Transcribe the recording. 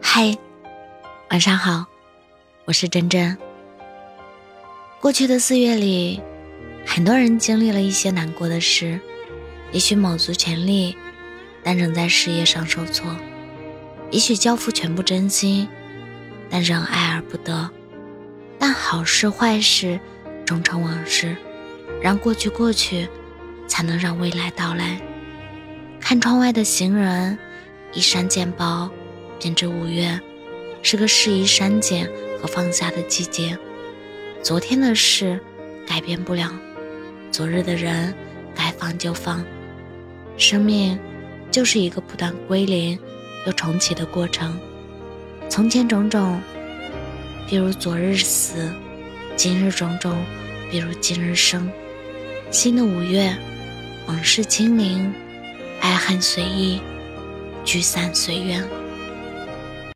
嗨，晚上好，我是真真。过去的四月里，很多人经历了一些难过的事，也许卯足全力，但仍在事业上受挫；也许交付全部真心，但仍爱而不得。但好事坏事终成往事，让过去过去，才能让未来到来。看窗外的行人，一山渐薄，便知五月是个适宜删减和放下的季节。昨天的事改变不了，昨日的人该放就放。生命就是一个不断归零又重启的过程。从前种种。比如昨日死，今日种种；比如今日生。新的五月，往事清零，爱恨随意，聚散随缘。